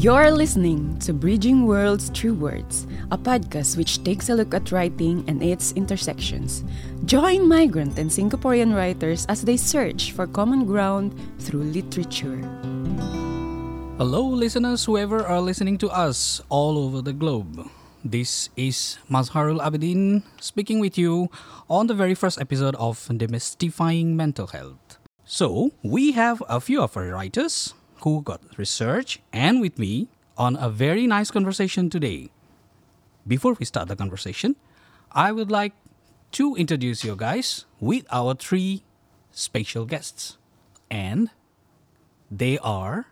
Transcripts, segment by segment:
You're listening to Bridging Worlds Through Words, a podcast which takes a look at writing and its intersections. Join migrant and Singaporean writers as they search for common ground through literature. Hello, listeners, whoever are listening to us all over the globe. This is Mazharul Abedin speaking with you on the very first episode of Demystifying Mental Health. So, we have a few of our writers who got research and with me on a very nice conversation today. Before we start the conversation, I would like to introduce you guys with our three special guests. And they are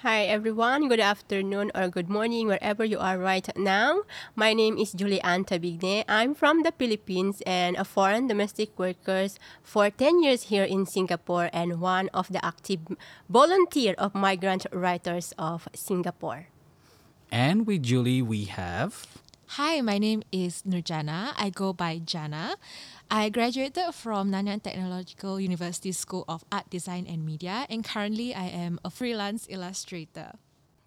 Hi everyone, good afternoon or good morning wherever you are right now. My name is Julie Ann Tabigne. I'm from the Philippines and a foreign domestic workers for 10 years here in Singapore and one of the active volunteer of migrant writers of Singapore. And with Julie, we have Hi, my name is Nurjannah. I go by Jana. I graduated from Nanyang Technological University School of Art, Design and Media, and currently I am a freelance illustrator.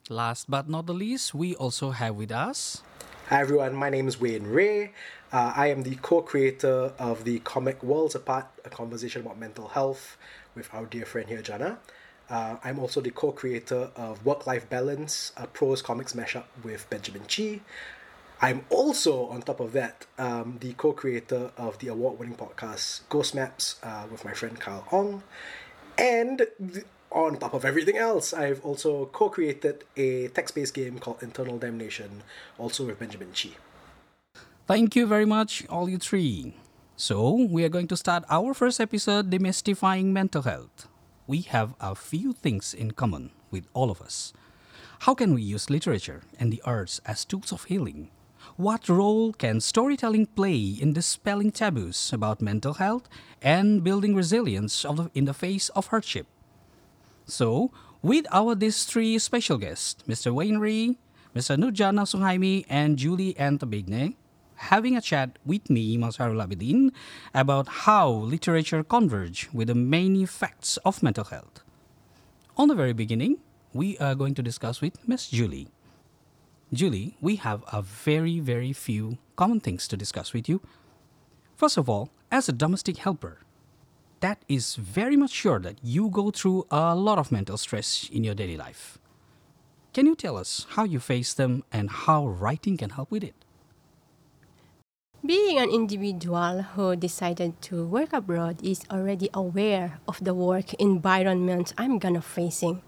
Last but not the least, we also have with us. Hi everyone, my name is Wayne Rée. Uh, I am the co-creator of the comic Worlds Apart, a conversation about mental health with our dear friend here, Jana. Uh, I'm also the co-creator of Work-Life Balance, a prose comics mashup with Benjamin Chee. I'm also, on top of that, um, the co-creator of the award-winning podcast Ghost Maps uh, with my friend Carl Ong. And th- on top of everything else, I've also co-created a text-based game called Internal Damnation, also with Benjamin Chee. Thank you very much, all you three. So, we are going to start our first episode demystifying mental health. We have a few things in common with all of us. How can we use literature and the arts as tools of healing? What role can storytelling play in dispelling taboos about mental health and building resilience the, in the face of hardship? So, with our these three special guests, Mr. Wayne Rée, Mr. Nurjannah Suhaimi, and Julie Ann Tabigne, having a chat with me, Mazharul Abedin, about how literature converge with the many facts of mental health. On the very beginning, we are going to discuss with Miss Julie. Julie, we have a very, very few common things to discuss with you. First of all, as a domestic helper, that is very much sure that you go through a lot of mental stress in your daily life. Can you tell us how you face them and how writing can help with it? Being an individual who decided to work abroad is already aware of the work environment I'm gonna facing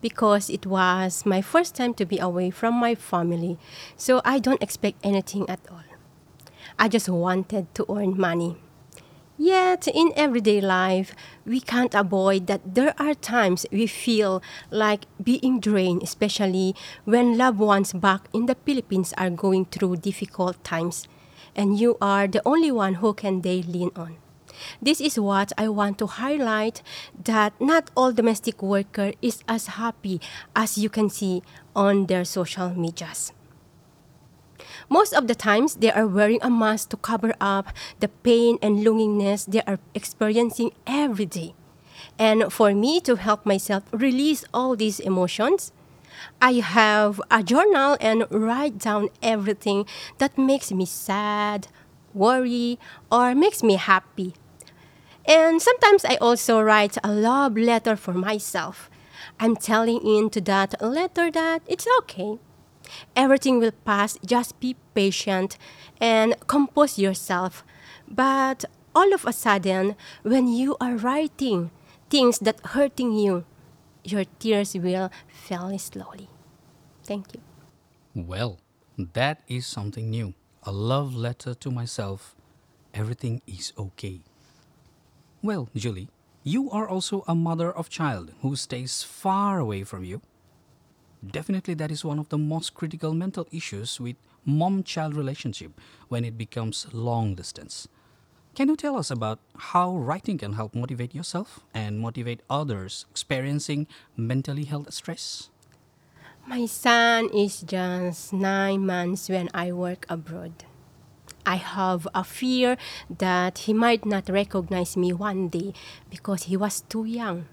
because it was my first time to be away from my family, so I don't expect anything at all. I just wanted to earn money. Yet, in everyday life, we can't avoid that there are times we feel like being drained, especially when loved ones back in the Philippines are going through difficult times, and you are the only one who can they lean on. This is what I want to highlight that not all domestic worker is as happy as you can see on their social medias. Most of the times, they are wearing a mask to cover up the pain and loneliness they are experiencing every day. And for me to help myself release all these emotions, I have a journal and write down everything that makes me sad, worry, or makes me happy. And sometimes I also write a love letter for myself. I'm telling into that letter that it's okay. Everything will pass, just be patient and compose yourself. But all of a sudden, when you are writing things that hurting you, your tears will fall slowly. Thank you. Well, that is something new. A love letter to myself. Everything is okay. Well, Julie, you are also a mother of child who stays far away from you. Definitely that is one of the most critical mental issues with mom-child relationship when it becomes long distance. Can you tell us about how writing can help motivate yourself and motivate others experiencing mentally health stress? My son is just nine months when I work abroad. I have a fear that he might not recognize me one day because he was too young.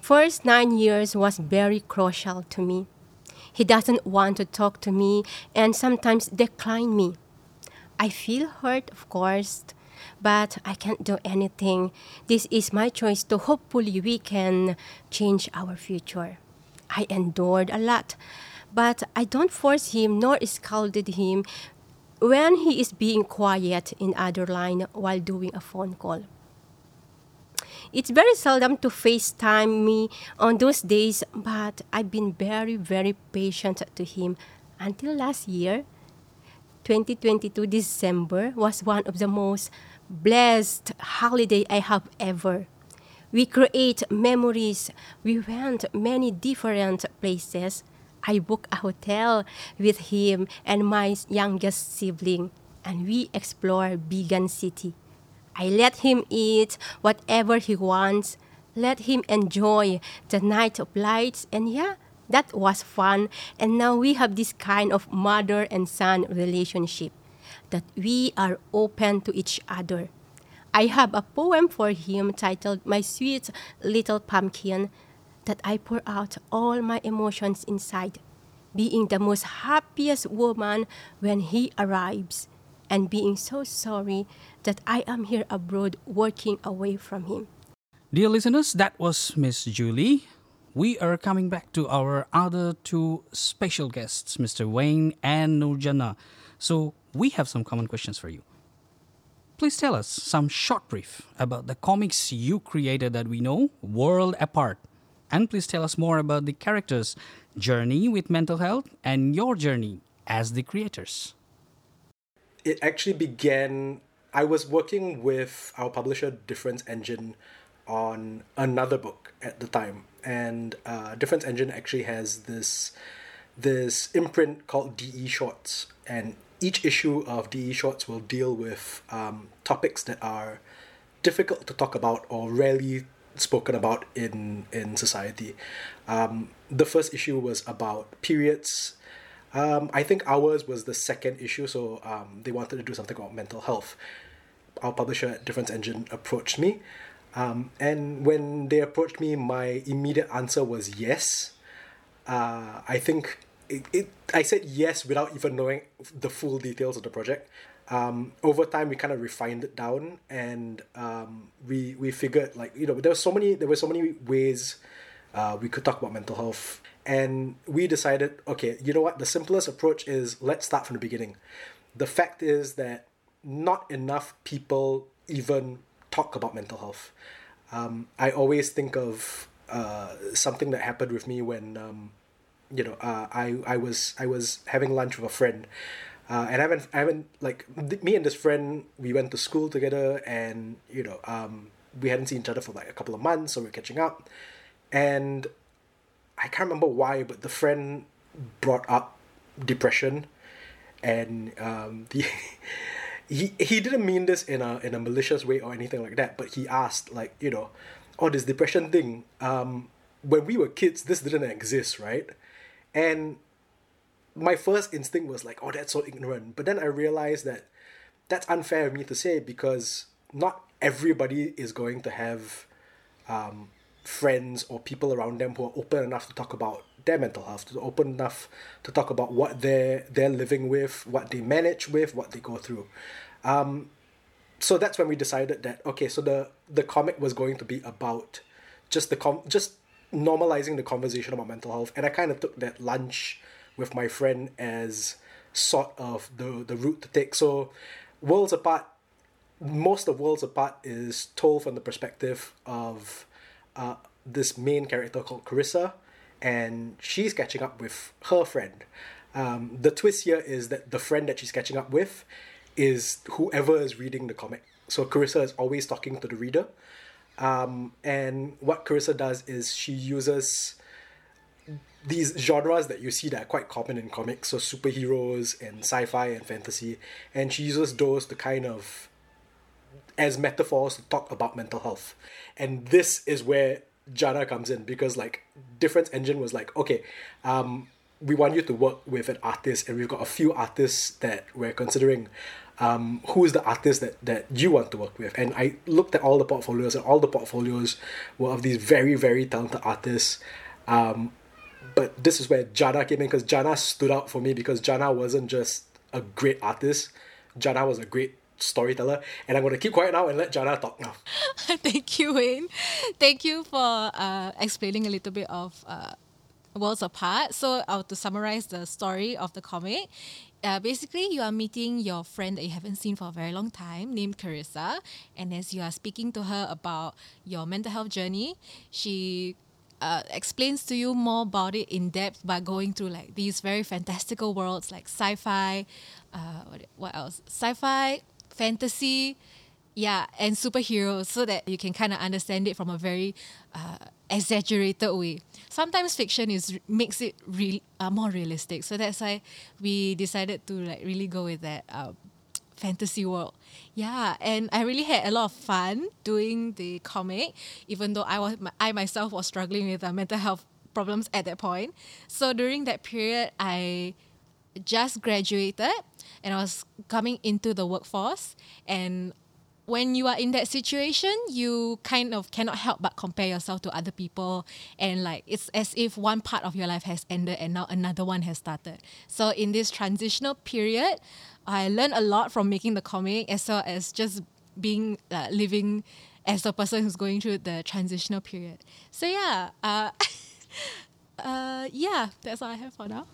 first nine years was very crucial to me. He doesn't want to talk to me and sometimes decline me. I feel hurt, of course, but I can't do anything. This is my choice to hopefully we can change our future. I endured a lot, but I don't force him nor scolded him when he is being quiet in other line while doing a phone call. It's very seldom to FaceTime me on those days, but I've been very, very patient to him until last year. 2022 December was one of the most blessed holiday I have ever. We create memories. We went many different places. I booked a hotel with him and my youngest sibling, and we explored Vigan City. I let him eat whatever he wants, let him enjoy the night of lights, and yeah, that was fun. And now we have this kind of mother and son relationship that we are open to each other. I have a poem for him titled My Sweet Little Pumpkin that I pour out all my emotions inside, being the most happiest woman when he arrives, and being so sorry that I am here abroad working away from him. Dear listeners, that was Miss Julie. We are coming back to our other two special guests, Mr. Wayne and Nurjannah. So we have some common questions for you. Please tell us some short brief about the comics you created that we know, World Apart. And please tell us more about the characters' journey with mental health and your journey as the creators. It actually began, I was working with our publisher, Difference Engine, on another book at the time. And uh, Difference Engine actually has this this imprint called DE Shorts, and each issue of DE Shorts will deal with um, topics that are difficult to talk about or rarely spoken about in in society. Um, the first issue was about periods. Um, I think ours was the second issue, so um, they wanted to do something about mental health. Our publisher Difference Engine approached me, um, and when they approached me, my immediate answer was yes. Uh, I think it, it I said yes without even knowing the full details of the project. Um, over time, we kind of refined it down, and um, we we figured like you know there were so many there were so many ways uh, we could talk about mental health, and we decided okay you know what the simplest approach is let's start from the beginning. The fact is that not enough people even talk about mental health. Um, I always think of uh, something that happened with me when um, you know, uh, I I was I was having lunch with a friend, uh, and I haven't I haven't like th- me and this friend we went to school together, and you know, um, we hadn't seen each other for like a couple of months, so we're catching up, and I can't remember why, but the friend brought up depression, and um, the. he, he didn't mean this in a in a malicious way or anything like that, but he asked like you know, oh this depression thing. Um, when we were kids, this didn't exist, right? And my first instinct was like, oh, that's so ignorant. But then I realized that that's unfair of me to say because not everybody is going to have um, friends or people around them who are open enough to talk about their mental health, to open enough to talk about what they're they're living with, what they manage with, what they go through. Um, so that's when we decided that okay, so the the comic was going to be about just the com just normalizing the conversation about mental health and i kind of took that lunch with my friend as sort of the the route to take. So worlds apart most of worlds apart is told from the perspective of uh, this main character called carissa and she's catching up with her friend. Um, the twist here is that the friend that she's catching up with is whoever is reading the comic. So carissa is always talking to the reader. Um, and what Carissa does is she uses these genres that you see that are quite common in comics, so superheroes and sci-fi and fantasy, and she uses those to kind of as metaphors to talk about mental health. And this is where Jana comes in because like Difference Engine was like, okay, um, we want you to work with an artist, and we've got a few artists that we're considering. um, who is the artist that, that you want to work with. And I looked at all the portfolios, and all the portfolios were of these very, very talented artists. Um, but this is where Jana came in because Jana stood out for me because Jana wasn't just a great artist, Jana was a great storyteller. And I'm going to keep quiet now and let Jana talk now. Thank you, Wayne. Thank you for uh, explaining a little bit of uh, Worlds Apart. So, uh, to summarize the story of the comic, uh, basically, you are meeting your friend that you haven't seen for a very long time, named Carissa. And as you are speaking to her about your mental health journey, she uh, explains to you more about it in depth by going through like these very fantastical worlds like sci-fi, uh, what, else? Sci-fi, fantasy, yeah, and superheroes, so that you can kind of understand it from a very uh, exaggerated way. Sometimes fiction is makes it real uh, more realistic, so that's why we decided to like really go with that um, fantasy world. Yeah, and I really had a lot of fun doing the comic, even though I was I myself was struggling with uh, mental health problems at that point. So during that period, I just graduated and I was coming into the workforce and when you are in that situation, you kind of cannot help but compare yourself to other people. And like it's as if one part of your life has ended and now another one has started. So in this transitional period, I learned a lot from making the comic as well as just being uh, living as a person who's going through the transitional period. So yeah, uh, uh, yeah, that's all I have for now.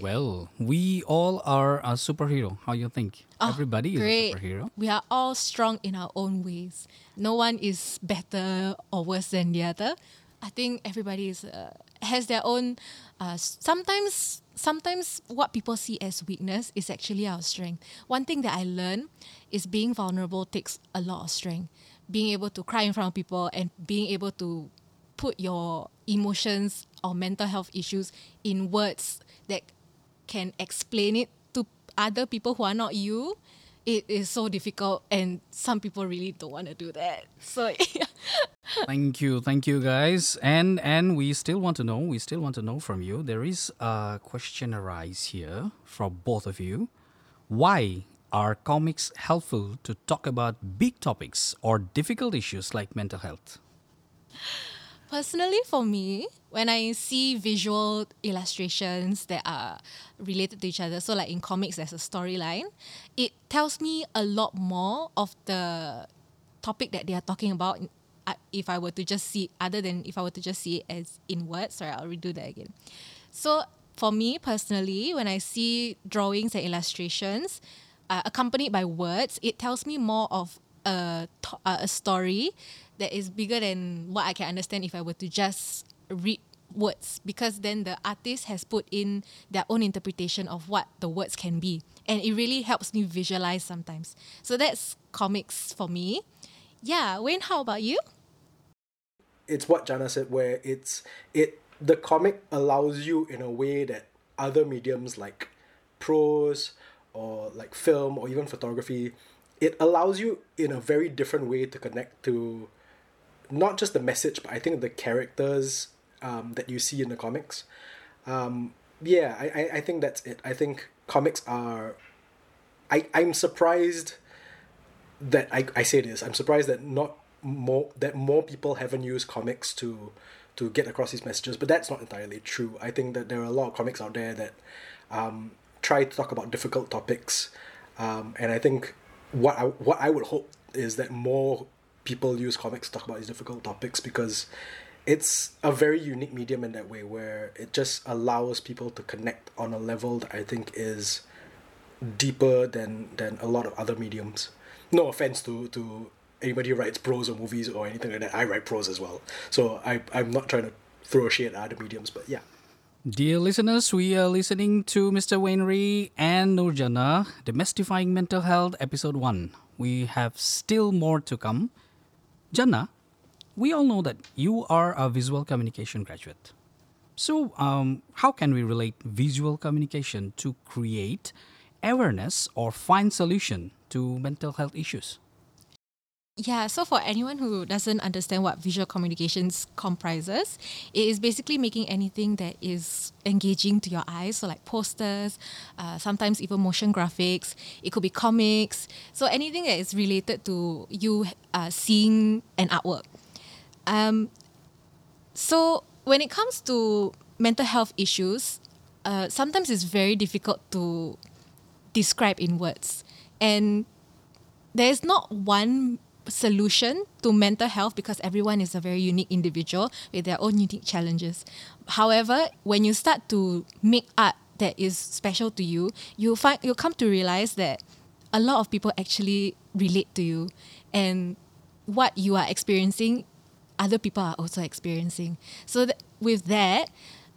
Well, we all are a superhero. How you think? Oh, Everybody great. is a superhero. We are all strong in our own ways. No one is better or worse than the other. I think everybody is uh, has their own. Uh, sometimes, sometimes what people see as weakness is actually our strength. One thing that I learned is being vulnerable takes a lot of strength. Being able to cry in front of people and being able to put your emotions or mental health issues in words that can explain it to other people who are not you it is so difficult and some people really don't want to do that. So yeah. thank you thank you guys. And and we still want to know we still want to know from you. There is a question arise here from both of you. Why are comics helpful to talk about big topics or difficult issues like mental health? Personally, for me, when I see visual illustrations that are related to each other, so like in comics, there's a storyline, it tells me a lot more of the topic that they are talking about. uh, If I were to just see, other than if I were to just see it as in words, sorry, I'll redo that again. So for me personally, when I see drawings and illustrations uh, accompanied by words, it tells me more of a, uh, a story that is bigger than what I can understand if I were to just read words because then the artist has put in their own interpretation of what the words can be. And it really helps me visualize sometimes. So that's comics for me. Yeah wayne how about you? It's what Jana said, where it's it the comic allows you in a way that other mediums like prose or like film or even photography, it allows you in a very different way to connect to not just the message, but I think the characters um, that you see in the comics. Um, yeah, I, I, think that's it. I think comics are I, I'm surprised that I, I say this. I'm surprised that not more that more people haven't used comics to to get across these messages, but that's not entirely true. I think that there are a lot of comics out there that um, try to talk about difficult topics, um, and I think what I what I would hope is that more people use comics to talk about these difficult topics because it's a very unique medium in that way where it just allows people to connect on a level that I think is deeper than than a lot of other mediums. No offense to to anybody who writes prose or movies or anything like that. I write prose as well, so I I'm not trying to throw shade at other mediums, but yeah. Dear listeners, we are listening to Mr. Wayne Rée and Nurjannah, Demystifying Mental Health, Episode 1. We have still more to come. Jana, we all know that you are a visual communication graduate. So, um, how can we relate visual communication to create awareness or find solution to mental health issues? Yeah, so for anyone who doesn't understand what visual communications comprises, it is basically making anything that is engaging to your eyes. So, like posters, uh, sometimes even motion graphics, it could be comics. So, anything that is related to you uh, seeing an artwork. Um, so, when it comes to mental health issues, uh, sometimes it's very difficult to describe in words. And there is not one solution to mental health because everyone is a very unique individual with their own unique challenges. However, when you start to make art that is special to you, you'll find you'll come to realize that a lot of people actually relate to you and what you are experiencing other people are also experiencing. So th- with that,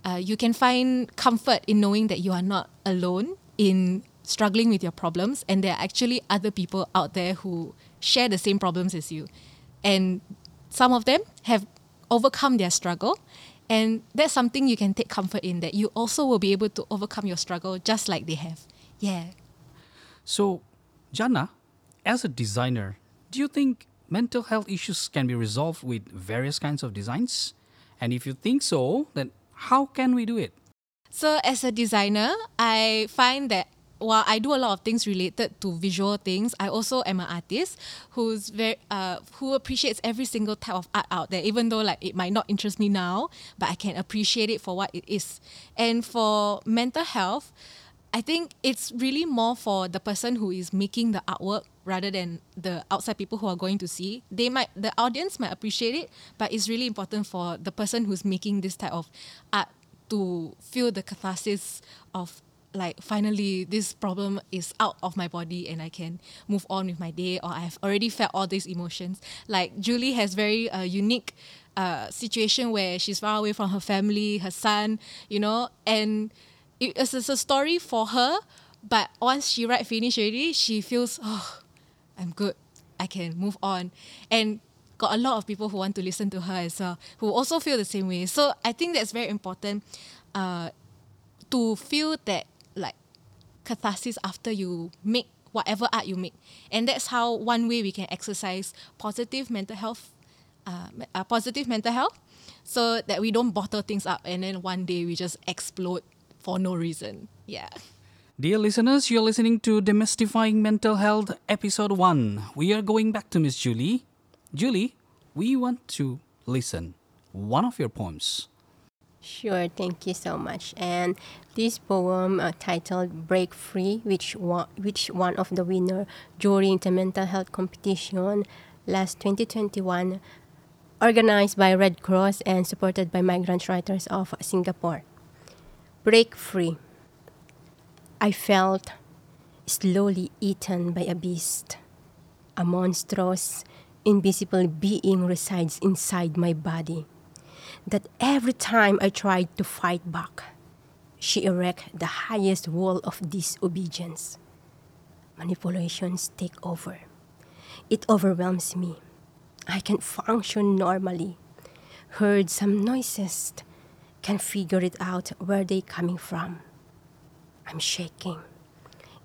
uh, you can find comfort in knowing that you are not alone in struggling with your problems and there are actually other people out there who share the same problems as you. And some of them have overcome their struggle. And that's something you can take comfort in that you also will be able to overcome your struggle just like they have. Yeah. So, Jana, as a designer, do you think mental health issues can be resolved with various kinds of designs? And if you think so, then how can we do it? So, as a designer, I find that while I do a lot of things related to visual things, I also am an artist who's very uh, who appreciates every single type of art out there, even though like it might not interest me now, but I can appreciate it for what it is. And for mental health, I think it's really more for the person who is making the artwork rather than the outside people who are going to see. They might the audience might appreciate it, but it's really important for the person who's making this type of art to feel the catharsis of like finally this problem is out of my body and I can move on with my day or I've already felt all these emotions. Like Julie has very uh, unique uh, situation where she's far away from her family, her son, you know, and it's, it's a story for her. But once she write finish already, she feels oh, I'm good. I can move on, and got a lot of people who want to listen to her as well, who also feel the same way. So I think that's very important. Uh, to feel that like catharsis after you make whatever art you make. And that's how one way we can exercise positive mental health, uh, uh, positive mental health, so that we don't bottle things up and then one day we just explode for no reason. Yeah. Dear listeners, you're listening to Demystifying Mental Health, Episode 1. We are going back to Miss Julie. Julie, we want to listen one of your poems. Sure, thank you so much. And this poem uh, titled "Break Free," which one, which one of the winner during the mental health competition last 2021, organized by Red Cross and supported by migrant writers of Singapore. Break free. I felt slowly eaten by a beast. A monstrous, invisible being resides inside my body that every time I tried to fight back, she erected the highest wall of disobedience. Manipulations take over. It overwhelms me. I can function normally. Heard some noises, can figure it out where they coming from. I'm shaking.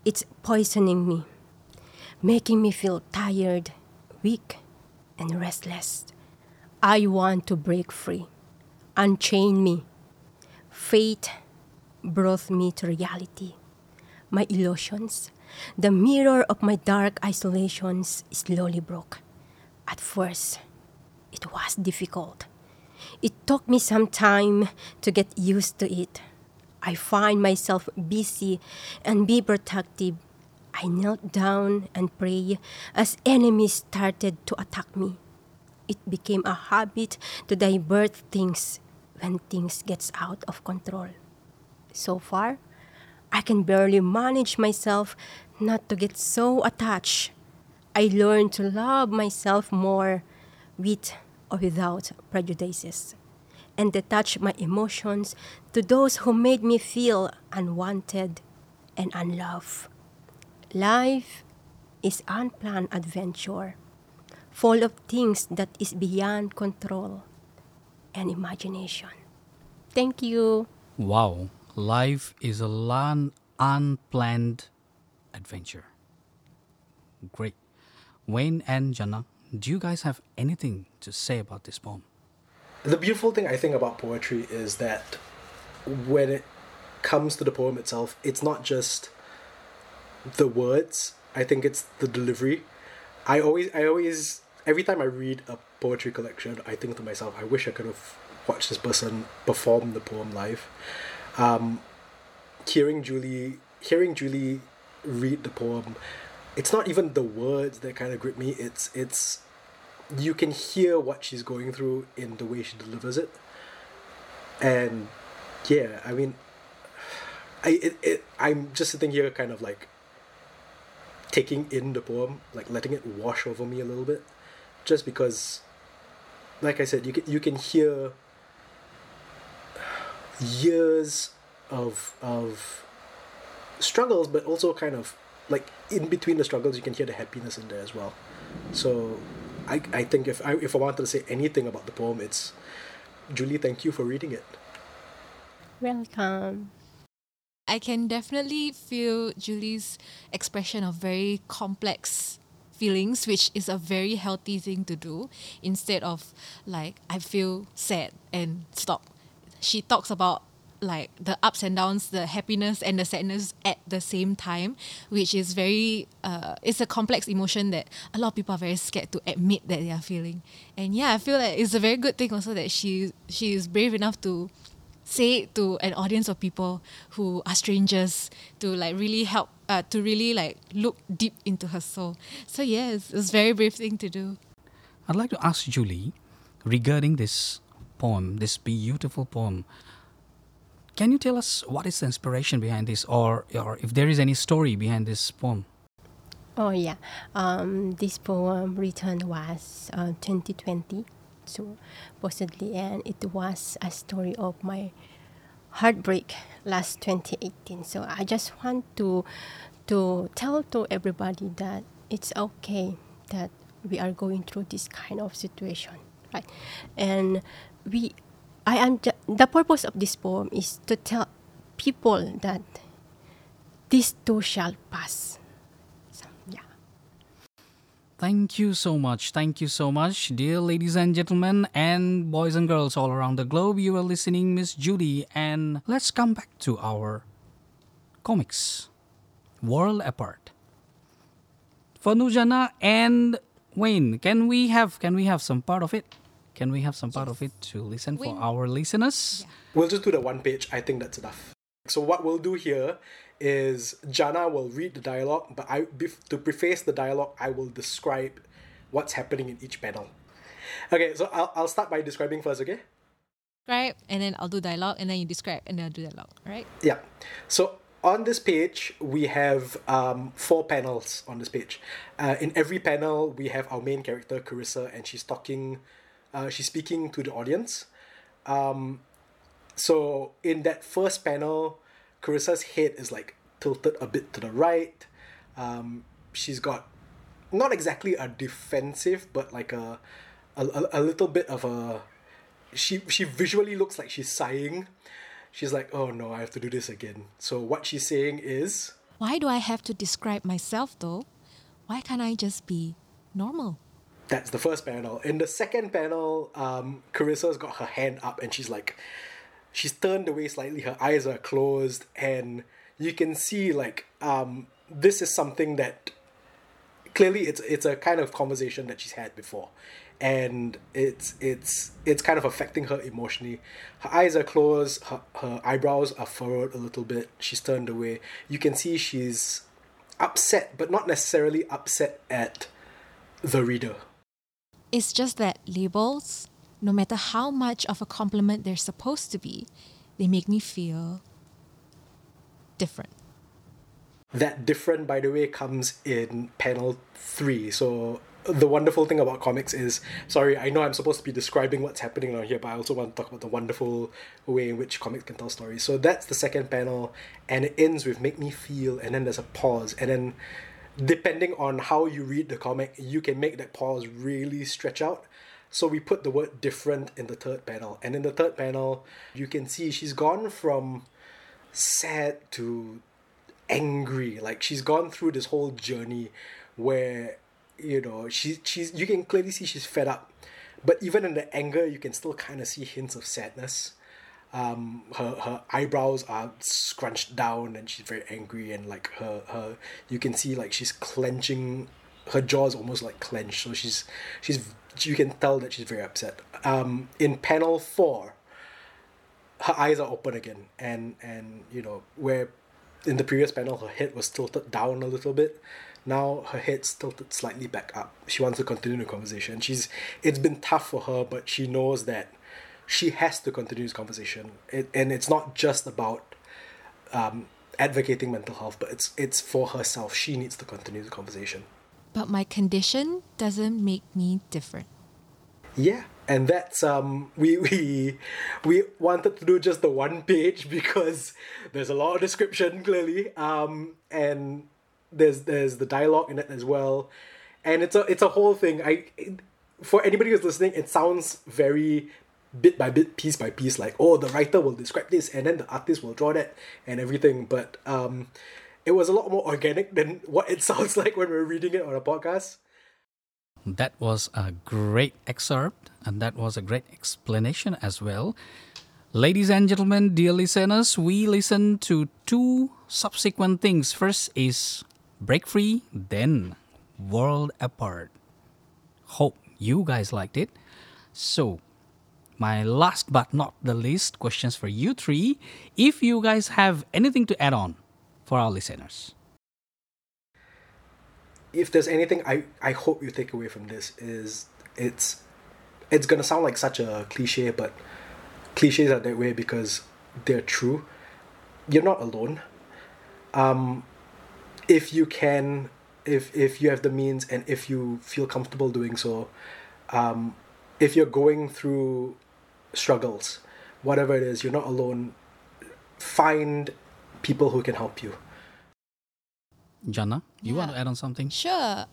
It's poisoning me, making me feel tired, weak, and restless. I want to break free unchain me. Fate brought me to reality. My illusions, the mirror of my dark isolations, slowly broke. At first, it was difficult. It took me some time to get used to it. I find myself busy and be protective. I knelt down and prayed as enemies started to attack me. It became a habit to divert things when things gets out of control. So far, I can barely manage myself not to get so attached. I learned to love myself more with or without prejudices and detach my emotions to those who made me feel unwanted and unloved. Life is unplanned adventure, full of things that is beyond control and imagination. Thank you. Wow, life is a long, unplanned adventure. Great. Wayne and Jana, do you guys have anything to say about this poem? The beautiful thing I think about poetry is that when it comes to the poem itself, it's not just the words. I think it's the delivery. I always, I always, every time I read a poetry collection, I think to myself, I wish I could have watched this person perform the poem live. Um, hearing Julie, hearing Julie read the poem, it's not even the words that kind of grip me. It's it's you can hear what she's going through in the way she delivers it, and yeah, I mean, I it, it I'm just sitting here kind of like taking in the poem, like letting it wash over me a little bit, just because, like I said, you can you can hear years of of struggles, but also kind of like in between the struggles, you can hear the happiness in there as well. So, I I think if I if I wanted to say anything about the poem, it's Julie, thank you for reading it. Welcome. I can definitely feel Julie's expression of very complex feelings, which is a very healthy thing to do instead of like, I feel sad and stop. She talks about like the ups and downs, the happiness and the sadness at the same time, which is very, uh, it's a complex emotion that a lot of people are very scared to admit that they are feeling. And yeah, I feel like it's a very good thing also that she she is brave enough to say it to an audience of people who are strangers to like really help uh, to really like look deep into her soul so yes it's a very brave thing to do I'd like to ask Julie regarding this poem, this beautiful poem. Can you tell us what is the inspiration behind this, or, or if there is any story behind this poem? Oh yeah, um, this poem written was uh, 2020, so supposedly, and it was a story of my heartbreak last 2018. So I just want to to tell to everybody that it's okay that we are going through this kind of situation, right? And we, I am ju- the purpose of this poem is to tell people that this too shall pass. Yeah. Thank you so much. Thank you so much, dear ladies and gentlemen, and boys and girls all around the globe. You are listening, Miss Judy, and let's come back to our comics, World Apart. For Nurjannah and Wayne, can we have can we have some part of it? Can we have some part of it to listen for our listeners? We'll just do the one page. I think that's enough. So what we'll do here is Jana will read the dialogue, but I to preface the dialogue, I will describe what's happening in each panel. Okay, so I'll, I'll start by describing first, okay? describe and then I'll do dialogue and then you describe and then I'll do dialogue right Yeah. So on this page, we have um, four panels on this page. Uh, in every panel, we have our main character, Carissa, and she's talking, uh, she's speaking to the audience. Um, so in that first panel, Carissa's head is like tilted a bit to the right. Um, she's got not exactly a defensive, but like a, a, a- little bit of a. She she visually looks like she's sighing. She's like, oh no, I have to do this again. So what she's saying is, why do I have to describe myself though why can't I just be normal That's the first panel. In the second panel, um, Carissa's got her hand up and she's like, she's turned away slightly. Her eyes are closed, and you can see like um, this is something that clearly it's it's a kind of conversation that she's had before, and it's it's it's kind of affecting her emotionally. Her eyes are closed. Her her eyebrows are furrowed a little bit. She's turned away. You can see she's upset, but not necessarily upset at the reader. It's just that labels, no matter how much of a compliment they're supposed to be, they make me feel different. that different by the way comes in panel 3 so the wonderful thing about comics is sorry i know i'm supposed to be describing what's happening on here but i also want to talk about the wonderful way in which comics can tell stories so that's the second panel and it ends with make me feel and then there's a pause and then depending on how you read the comic you can make that pause really stretch out. So we put the word different in the third panel. And in the third panel you can see she's gone from sad to angry. Like she's gone through this whole journey where you know, she she's you can clearly see she's fed up, but even in the anger, you can still kind of see hints of sadness. Um, her her eyebrows are scrunched down, and she's very angry, and like her her you can see like she's clenching, her jaws almost like clenched, so she's she's you can tell that she's very upset. Um, in panel four, her eyes are open again, and and you know where in the previous panel her head was tilted down a little bit now her head's tilted slightly back up. She wants to continue the conversation. She's it's been tough for her, but she knows that she has to continue this conversation. It, and it's not just about um, advocating mental health, but it's it's for herself. She needs to continue the conversation. But my condition doesn't make me different. Yeah, and that's um we we we wanted to do just the one page because there's a lot of description clearly um and there's there's the dialogue in it as well, and it's a it's a whole thing. I it, for anybody who's listening, it sounds very bit by bit, piece by piece, like oh the writer will describe this and then the artist will draw that and everything. But um, it was a lot more organic than what it sounds like when we're reading it on a podcast. That was a great excerpt, and that was a great explanation as well. Ladies and gentlemen, dear listeners, we listened to two subsequent things. First is Break Free, then World Apart. Hope you guys liked it. So, my last but not the least questions for you three. If you guys have anything to add on for our listeners. If there's anything I, I hope you take away from this is it's it's gonna sound like such a cliche, but cliches are that way because they're true. You're not alone. Um, if you can if if you have the means and if you feel comfortable doing so um, if you're going through struggles whatever it is you're not alone find people who can help you jana you Yeah. want to add on something Sure.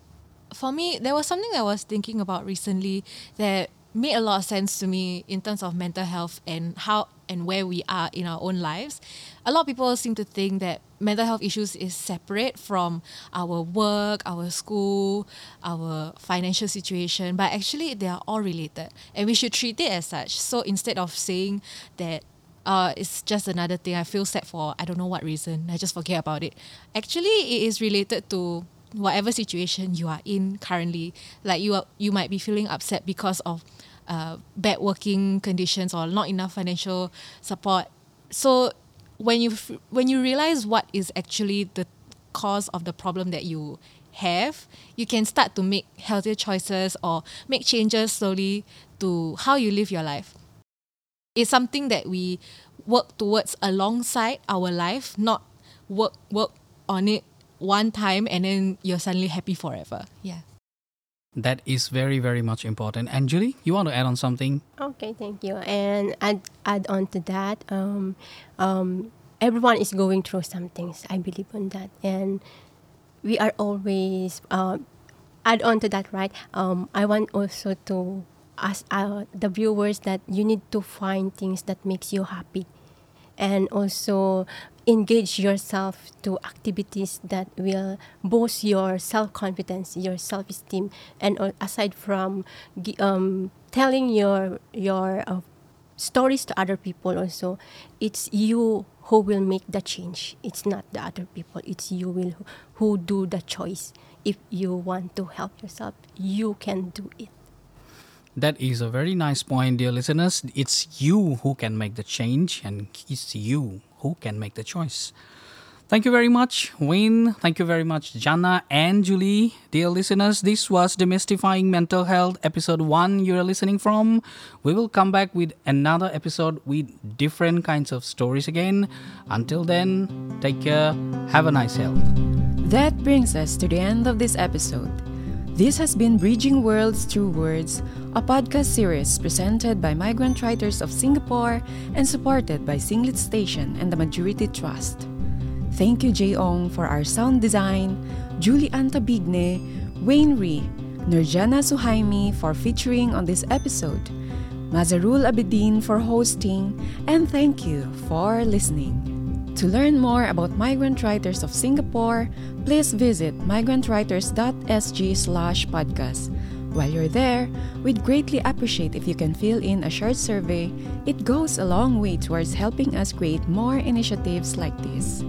For me, there was something I was thinking about recently that made a lot of sense to me in terms of mental health and how and where we are in our own lives. A lot of people seem to think that mental health issues is separate from our work, our school, our financial situation, but actually they are all related and we should treat it as such. So instead of saying that uh, it's just another thing I feel sad for, I don't know what reason, I just forget about it. Actually, it is related to whatever situation you are in currently like you are you might be feeling upset because of uh, bad working conditions or not enough financial support so when you f- when you realize what is actually the cause of the problem that you have you can start to make healthier choices or make changes slowly to how you live your life it's something that we work towards alongside our life, not work work on it one time and then you're suddenly happy forever. Yeah. That is very very much important and julie you want to add on something Okay, thank you. And add add on to that, um, um, everyone is going through some things. I believe on that, and we are always uh, add on to that, right? Um, I want also to ask uh, the viewers that you need to find things that makes you happy, and also engage yourself to activities that will boost your self-confidence your self-esteem and aside from um, telling your your uh, stories to other people also it's you who will make the change. It's not the other people. It's you will who do the choice. If you want to help yourself you can do it. That is a very nice point, dear listeners. It's you who can make the change, and it's you who can make the choice. Thank you very much, Wayne. Thank you very much, Jana and Julie. Dear listeners, this was Demystifying Mental Health, episode one you're listening from. We will come back with another episode with different kinds of stories again. Until then, take care. Have a nice health. That brings us to the end of this episode. This has been Bridging Worlds Through Words, a podcast series presented by migrant writers of Singapore and supported by Sing Lit Station and the Majurity Trust. Thank you, Jay Ong, for our sound design, Julie Ann Tabigne, Wayne Rée, Nurjannah Suhaimi for featuring on this episode, Mazharul Abedin for hosting, and thank you for listening. To learn more about Migrant Writers of Singapore, please visit migrantwriters.sg slash podcast. While you're there, we'd greatly appreciate if you can fill in a short survey. It goes a long way towards helping us create more initiatives like this.